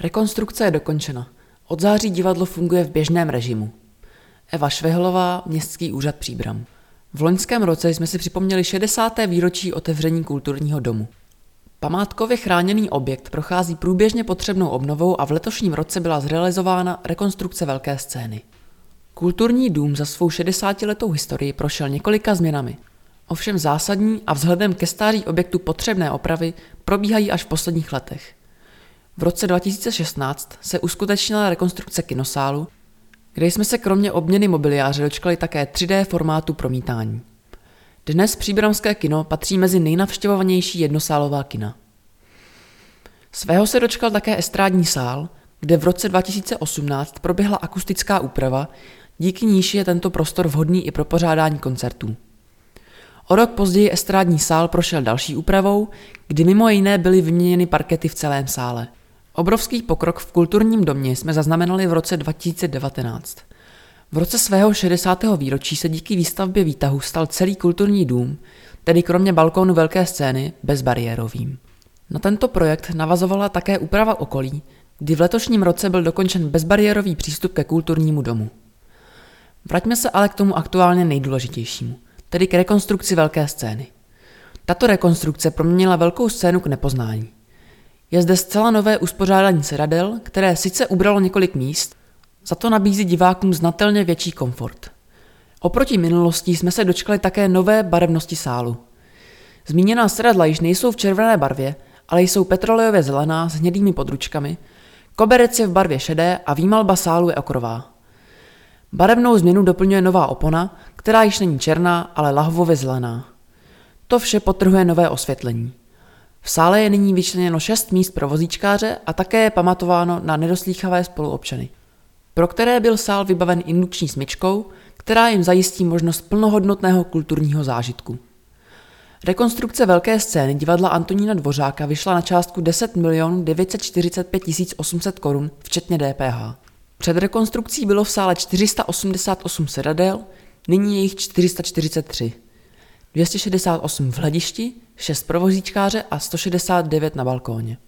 Rekonstrukce je dokončena. Od září divadlo funguje v běžném režimu. Eva Švehlová, Městský úřad Příbram. V loňském roce jsme si připomněli 60. výročí otevření kulturního domu. Památkově chráněný objekt prochází průběžně potřebnou obnovou a v letošním roce byla zrealizována rekonstrukce velké scény. Kulturní dům za svou 60-letou historii prošel několika změnami. Ovšem zásadní a vzhledem ke stáří objektu potřebné opravy probíhají až v posledních letech. V roce 2016 se uskutečnila rekonstrukce kinosálu, kde jsme se kromě obměny mobiliáře dočkali také 3D formátu promítání. Dnes příbramské kino patří mezi nejnavštěvovanější jednosálová kina. Svého se dočkal také estrádní sál, kde v roce 2018 proběhla akustická úprava, díky níž je tento prostor vhodný i pro pořádání koncertů. O rok později estrádní sál prošel další úpravou, kdy mimo jiné byly vyměněny parkety v celém sále. Obrovský pokrok v kulturním domě jsme zaznamenali v roce 2019. V roce svého 60. výročí se díky výstavbě výtahu stal celý kulturní dům, tedy kromě balkónu velké scény, bezbariérovým. Na tento projekt navazovala také úprava okolí, kdy v letošním roce byl dokončen bezbariérový přístup ke kulturnímu domu. Vraťme se ale k tomu aktuálně nejdůležitějšímu, tedy k rekonstrukci velké scény. Tato rekonstrukce proměnila velkou scénu k nepoznání. Je zde zcela nové uspořádání sedadel, které sice ubralo několik míst, za to nabízí divákům znatelně větší komfort. Oproti minulosti jsme se dočkali také nové barevnosti sálu. Zmíněná sedadla již nejsou v červené barvě, ale jsou petrolejově zelená s hnědými područkami, koberec je v barvě šedé a výmalba sálu je okrová. Barevnou změnu doplňuje nová opona, která již není černá, ale lahvově zelená. To vše potrhuje nové osvětlení. V sále je nyní vyčleněno šest míst pro vozíčkáře a také je pamatováno na nedoslýchavé spoluobčany, pro které byl sál vybaven indukční smyčkou, která jim zajistí možnost plnohodnotného kulturního zážitku. Rekonstrukce velké scény divadla Antonína Dvořáka vyšla na částku 10 milionů 945 800 korun, včetně DPH. Před rekonstrukcí bylo v sále 488 sedadel, nyní je jich 443. 268 v hledišti, 6 pro vozíčkáře a 169 na balkóně.